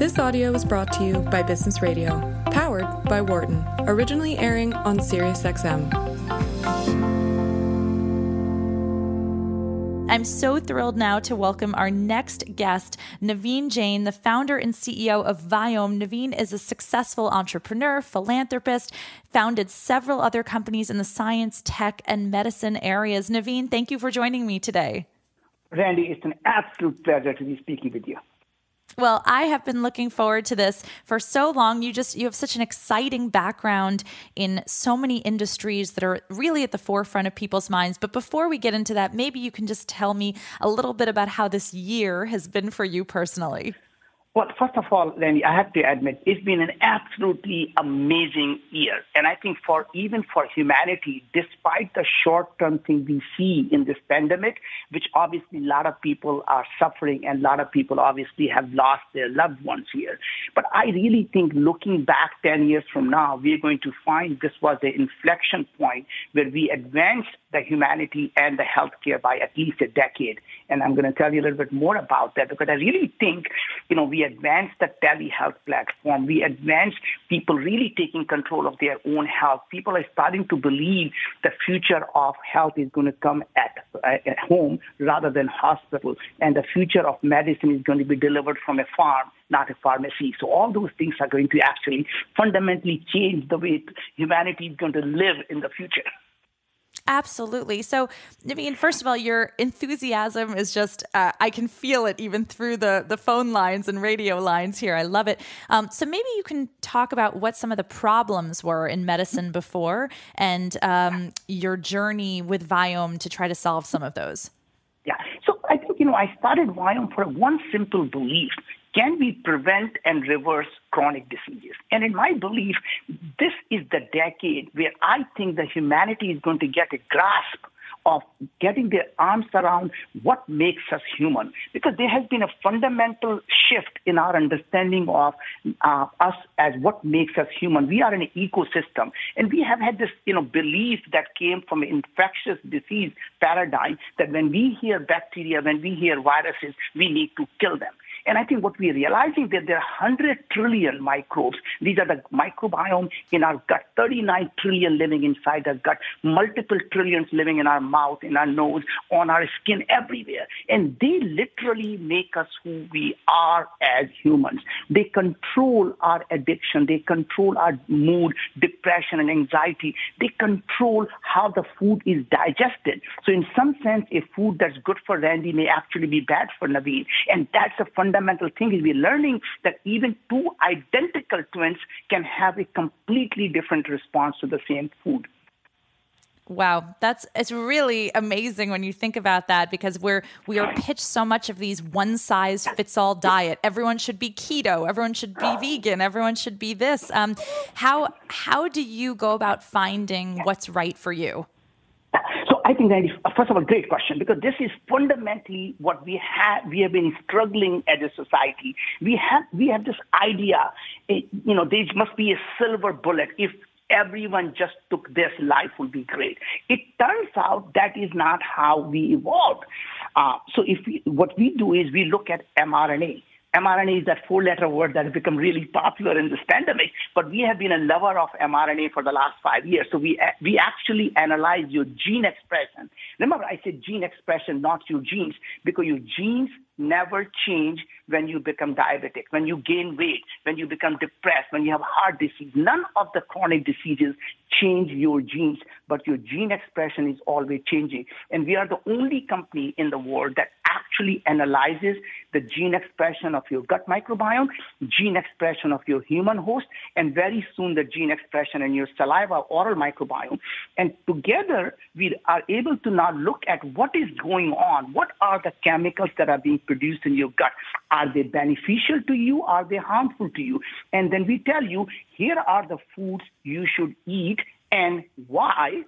This audio was brought to you by Business Radio, powered by Wharton, originally airing on SiriusXM. I'm so thrilled now to welcome our next guest, Naveen Jain, the founder and CEO of Viome. Naveen is a successful entrepreneur, philanthropist, founded several other companies in the science, tech, and medicine areas. Naveen, thank you for joining me today. Randi, it's an absolute pleasure to be speaking with you. Well, I have been looking forward to this for so long. You just you have such an exciting background in so many industries that are really at the forefront of people's minds. But before we get into that, maybe you can just tell me a little bit about how this year has been for you personally. Well, first of all, Lenny, I have to admit it's been an absolutely amazing year, and I think for even for humanity, despite the short-term thing we see in this pandemic, which obviously a lot of people are suffering, and a lot of people obviously have lost their loved ones here. But I really think looking back 10 years from now, we're going to find this was an inflection point where we advanced the humanity and the healthcare by at least a decade. And I'm going to tell you a little bit more about that because I really think, you know, we advanced the telehealth platform. We advanced people really taking control of their own health. People are starting to believe the future of health is going to come at, at home rather than hospital. And the future of medicine is going to be delivered from a farm not a pharmacy. So all those things are going to actually fundamentally change the way humanity is going to live in the future. Absolutely. So, I mean, first of all, your enthusiasm is just, uh, I can feel it even through the, the phone lines and radio lines here. I love it. Um, so, maybe you can talk about what some of the problems were in medicine before and um, your journey with Viome to try to solve some of those. Yeah. So, I think, you know, I started Viome for one simple belief can we prevent and reverse chronic diseases? And in my belief, this is the decade where I think the humanity is going to get a grasp of getting their arms around what makes us human. Because there has been a fundamental shift in our understanding of uh, us as what makes us human. We are an ecosystem. And we have had this, you know, belief that came from an infectious disease paradigm that when we hear bacteria, when we hear viruses, we need to kill them. And I think what we're realizing that there are 100 trillion microbes. These are the microbiome in our gut, 39 trillion living inside our gut, multiple trillions living in our mouth, in our nose, on our skin, everywhere. And they literally make us who we are as humans. They control our addiction. They control our mood, depression, and anxiety. They control how the food is digested. So in some sense, a food that's good for Randi may actually be bad for Naveen. And that's a fundamental fundamental thing is we're learning that even two identical twins can have a completely different response to the same food. Wow, that's it's really amazing when you think about that because we're we are pitched so much of these one size fits all diet. Everyone should be keto. Everyone should be vegan. Everyone should be this. Um, how how do you go about finding what's right for you? I think that is, first of all, great question because this is fundamentally what we have. We have been struggling as a society. We have we have this idea, eh, you know, there must be a silver bullet. If everyone just took this, life would be great. It turns out that is not how we evolved. Uh, so if we, what we do is we look at mRNA mRNA is that four-letter word that has become really popular in this pandemic, but we have been a lover of mRNA for the last five years. So we we actually analyze your gene expression. Remember, I said gene expression, not your genes, because your genes never change when you become diabetic, when you gain weight, when you become depressed, when you have heart disease. None of the chronic diseases change your genes, but your gene expression is always changing. And we are the only company in the world that actually analyzes the gene expression of your gut microbiome, gene expression of your human host, and very soon the gene expression in your saliva oral microbiome. And together, we are able to now look at what is going on. What are the chemicals that are being produced in your gut? Are they beneficial to you? Are they harmful to you? And then we tell you, here are the foods you should eat and why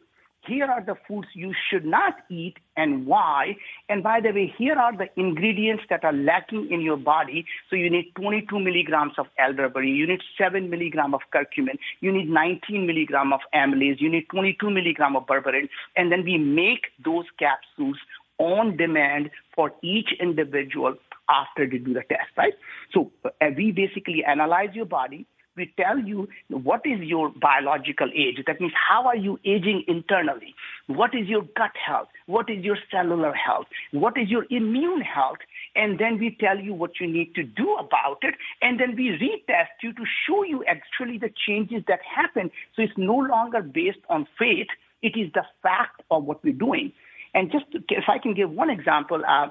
here are the foods you should not eat and why. And by the way, here are the ingredients that are lacking in your body. So you need 22 milligrams of elderberry, you need 7 milligram of curcumin, you need 19 milligram of amylase, you need 22 milligram of berberine, and then we make those capsules on demand for each individual after they do the test, right? So we basically analyze your body. We tell you what is your biological age. That means how are you aging internally? What is your gut health? What is your cellular health? What is your immune health? And then we tell you what you need to do about it. And then we retest you to show you actually the changes that happen. So it's no longer based on faith. It is the fact of what we're doing. And just if I can give one example, uh,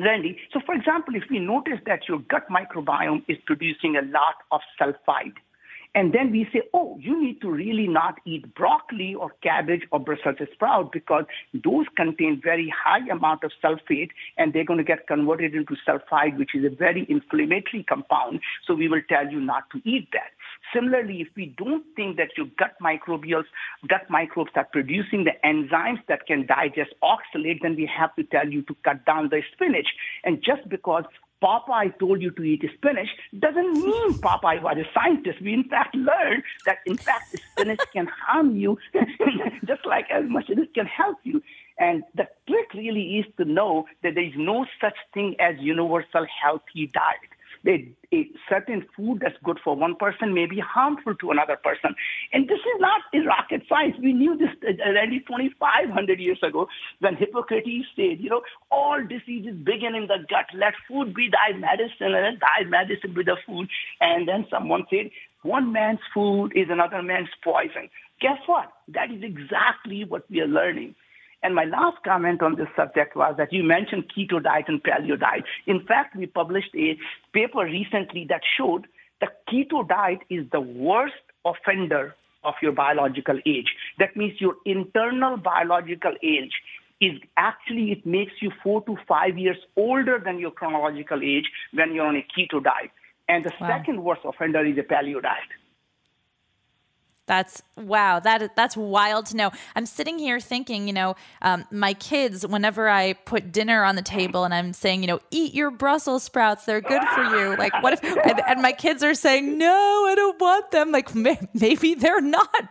Randi. So, for example, if we notice that your gut microbiome is producing a lot of sulfide, and then we say, oh, you need to really not eat broccoli or cabbage or Brussels sprout because those contain very high amount of sulfate and they're going to get converted into sulfide, which is a very inflammatory compound. So we will tell you not to eat that. Similarly, if we don't think that your gut microbials, gut microbes are producing the enzymes that can digest oxalate, then we have to tell you to cut down the spinach. And just because Popeye told you to eat spinach doesn't mean Popeye was a scientist. We in fact learned that in fact spinach can harm you just like as much as it can help you. And the trick really is to know that there is no such thing as universal healthy diet a certain food that's good for one person may be harmful to another person. And this is not a rocket science. We knew this uh, uh, already 2,500 years ago when Hippocrates said, you know, all diseases begin in the gut. Let food be thy medicine and thy medicine be the food. And then someone said, one man's food is another man's poison. Guess what? That is exactly what we are learning. And my last comment on this subject was that you mentioned keto diet and paleo diet. In fact, we published a paper recently that showed the keto diet is the worst offender of your biological age. That means your internal biological age is actually it makes you four to five years older than your chronological age when you're on a keto diet. And the wow. second worst offender is a paleo diet. That's wow. That that's wild to know. I'm sitting here thinking, you know, um, my kids. Whenever I put dinner on the table and I'm saying, you know, eat your Brussels sprouts, they're good for you. Like, what if? And, and my kids are saying, no, I don't want them. Like, may, maybe they're not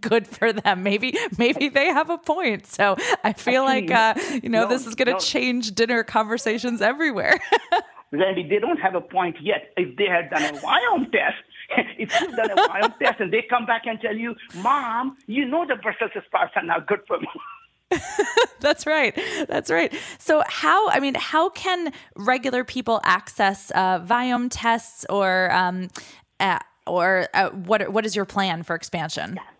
good for them. Maybe maybe they have a point. So I feel like, uh, you know, no, this is going to no. change dinner conversations everywhere. Randi, they don't have a point yet. If they had done a Viome test, if you've done a Viome test and they come back and tell you, Mom, you know the Brussels sprouts are not good for me. That's right. That's right. So, how, I mean, how can regular people access uh, Viome tests or, um, uh, or uh, what, what is your plan for expansion? Yeah.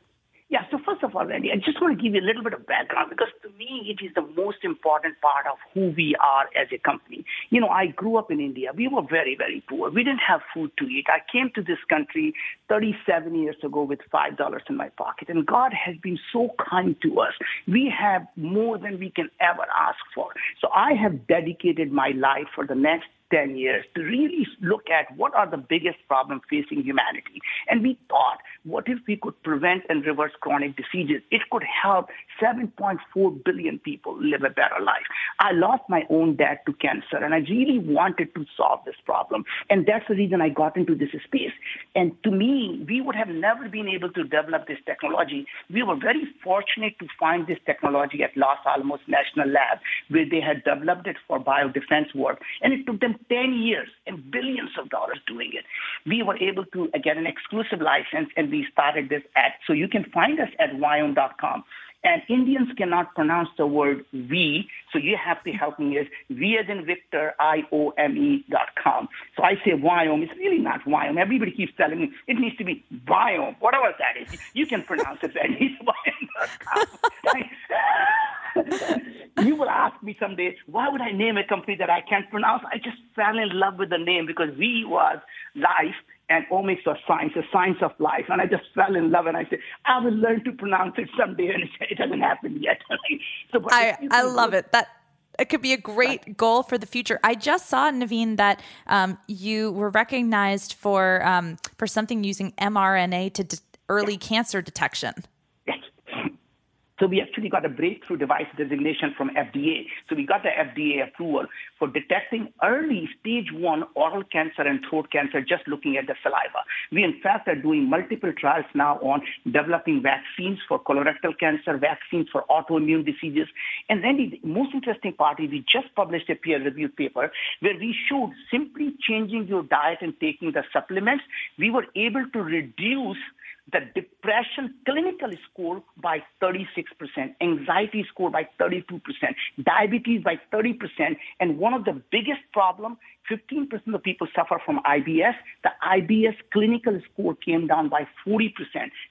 First of all, Randi, I just want to give you a little bit of background because to me, it is the most important part of who we are as a company. You know, I grew up in India. We were very, very poor. We didn't have food to eat. I came to this country 37 years ago with $5 in my pocket, and God has been so kind to us. We have more than we can ever ask for. So I have dedicated my life for the next 10 years to really look at what are the biggest problems facing humanity. And we thought, what if we could prevent and reverse chronic diseases? It could help 7.4 billion people live a better life. I lost my own dad to cancer, and I really wanted to solve this problem. And that's the reason I got into this space. And to me, we would have never been able to develop this technology. We were very fortunate to find this technology at Los Alamos National Lab, where they had developed it for biodefense work. And it took them 10 years and billions of dollars doing it. We were able to get an exclusive license and we started this at, so you can find us at viome.com. And Indians cannot pronounce the word we, so you have to help me is V as in Victor, I-O-M-E dot com. So I say Viome. It's really not Viome. Everybody keeps telling me it needs to be Viome, whatever that is. You can pronounce it, and it's Viome.com. you will ask me someday, why would I name a company that I can't pronounce? I just fell in love with the name because V was life and omics was science, the science of life. And I just fell in love and I said, I will learn to pronounce it someday. And it hasn't happened yet. so, I, I love it. That it could be a great goal for the future. I just saw Naveen that um, you were recognized for um, for something using mRNA to de- early cancer detection. So we actually got a breakthrough device designation from FDA. So we got the FDA approval for detecting early stage one oral cancer and throat cancer just looking at the saliva. We in fact are doing multiple trials now on developing vaccines for colorectal cancer, vaccines for autoimmune diseases. And then the most interesting part is we just published a peer-reviewed paper where we showed simply changing your diet and taking the supplements, we were able to reduce the depression clinical score by 36%, anxiety score by 32%, diabetes by 30%, and one of the biggest problem 15% of people suffer from IBS. The IBS clinical score came down by 40%,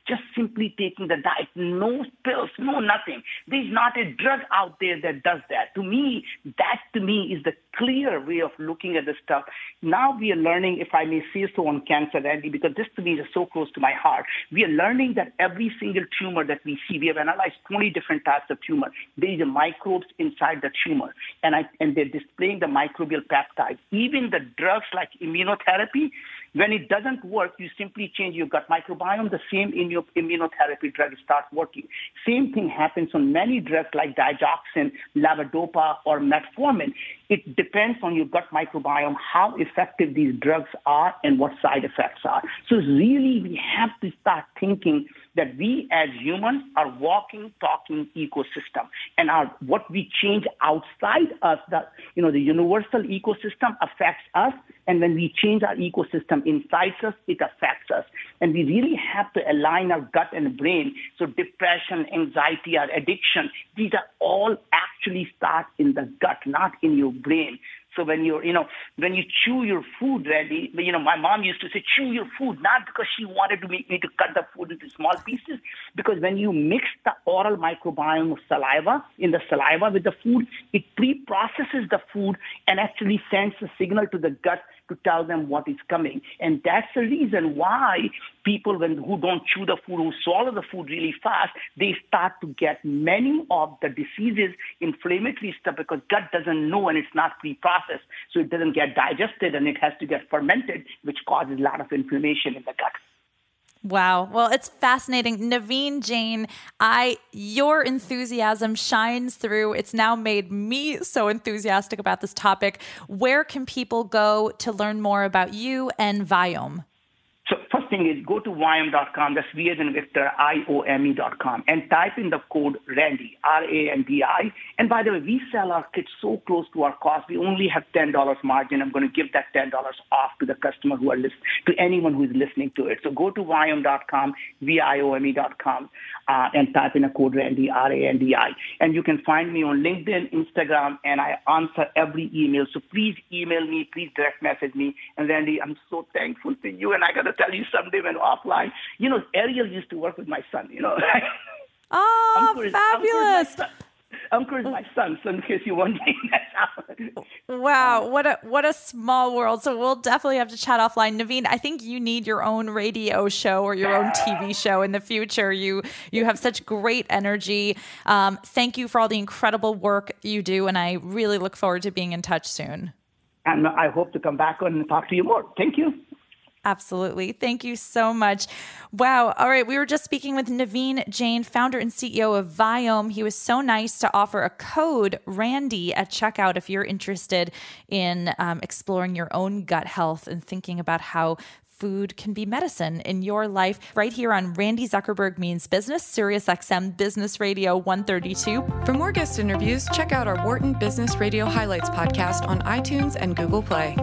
just simply taking the diet, no pills, no nothing. There's not a drug out there that does that. To me, that to me is the clear way of looking at the stuff. Now we are learning, if I may say so, on cancer, Randi, because this to me is so close to my heart. We are learning that every single tumor that we see, we have analyzed 20 different types of tumor. There is a microbes inside the tumor, and I and they're displaying the microbial peptide. Even the drugs like immunotherapy, when it doesn't work, you simply change your gut microbiome. The same in your immunotherapy drug starts working. Same thing happens on many drugs like digoxin, levodopa, or metformin. It depends on your gut microbiome how effective these drugs are and what side effects are. So really, we have to start thinking that we as humans are walking, talking ecosystem, and our what we change outside us, the you know the universal ecosystem affects us, and when we change our ecosystem inside us, it affects us, and we really have to align our gut and brain. So depression, anxiety, or addiction, these are all actually start in the gut, not in your brain. So when you're, you know, when you chew your food, Randi, you know, my mom used to say, chew your food, not because she wanted to make me to cut the food into small pieces, because when you mix the oral microbiome of saliva in the saliva with the food, it pre-processes the food and actually sends a signal to the gut to tell them what is coming. And that's the reason why people when, who don't chew the food, who swallow the food really fast, they start to get many of the diseases, inflammatory stuff, because gut doesn't know and it's not pre-processed. So it doesn't get digested and it has to get fermented, which causes a lot of inflammation in the gut. Wow. Well, it's fascinating. Naveen Jain, I your enthusiasm shines through. It's now made me so enthusiastic about this topic. Where can people go to learn more about you and Viome? So thing is go to Viome.com, that's V as in Victor, I-O-M-E.com, and type in the code RANDI, R-A-N-D-I. And by the way, we sell our kits so close to our cost, we only have $10 margin. I'm going to give that $10 off to the customer who are listening, to anyone who is listening to it. So go to Viome.com, V-I-O-M-E.com, uh, and type in a code RANDI, R-A-N-D-I. And you can find me on LinkedIn, Instagram, and I answer every email. So please email me, please direct message me. And Randi, I'm so thankful to you, and I got to tell you someday when offline. You know, Ariel used to work with my son. You know. oh, fabulous! Ankur is my son, so in case you're wondering, that Wow, what a what a small world. So we'll definitely have to chat offline. Naveen, I think you need your own radio show or your own TV show in the future. You you have such great energy. Um, thank you for all the incredible work you do, and I really look forward to being in touch soon. And I hope to come back and talk to you more. Thank you. Absolutely. Thank you so much. Wow. All right. We were just speaking with Naveen Jain, founder and CEO of Viome. He was so nice to offer a code Randi at checkout if you're interested in um, exploring your own gut health and thinking about how food can be medicine in your life right here on Randi Zuckerberg Means Business, Sirius XM Business Radio 132. For more guest interviews, check out our Wharton Business Radio Highlights podcast on iTunes and Google Play.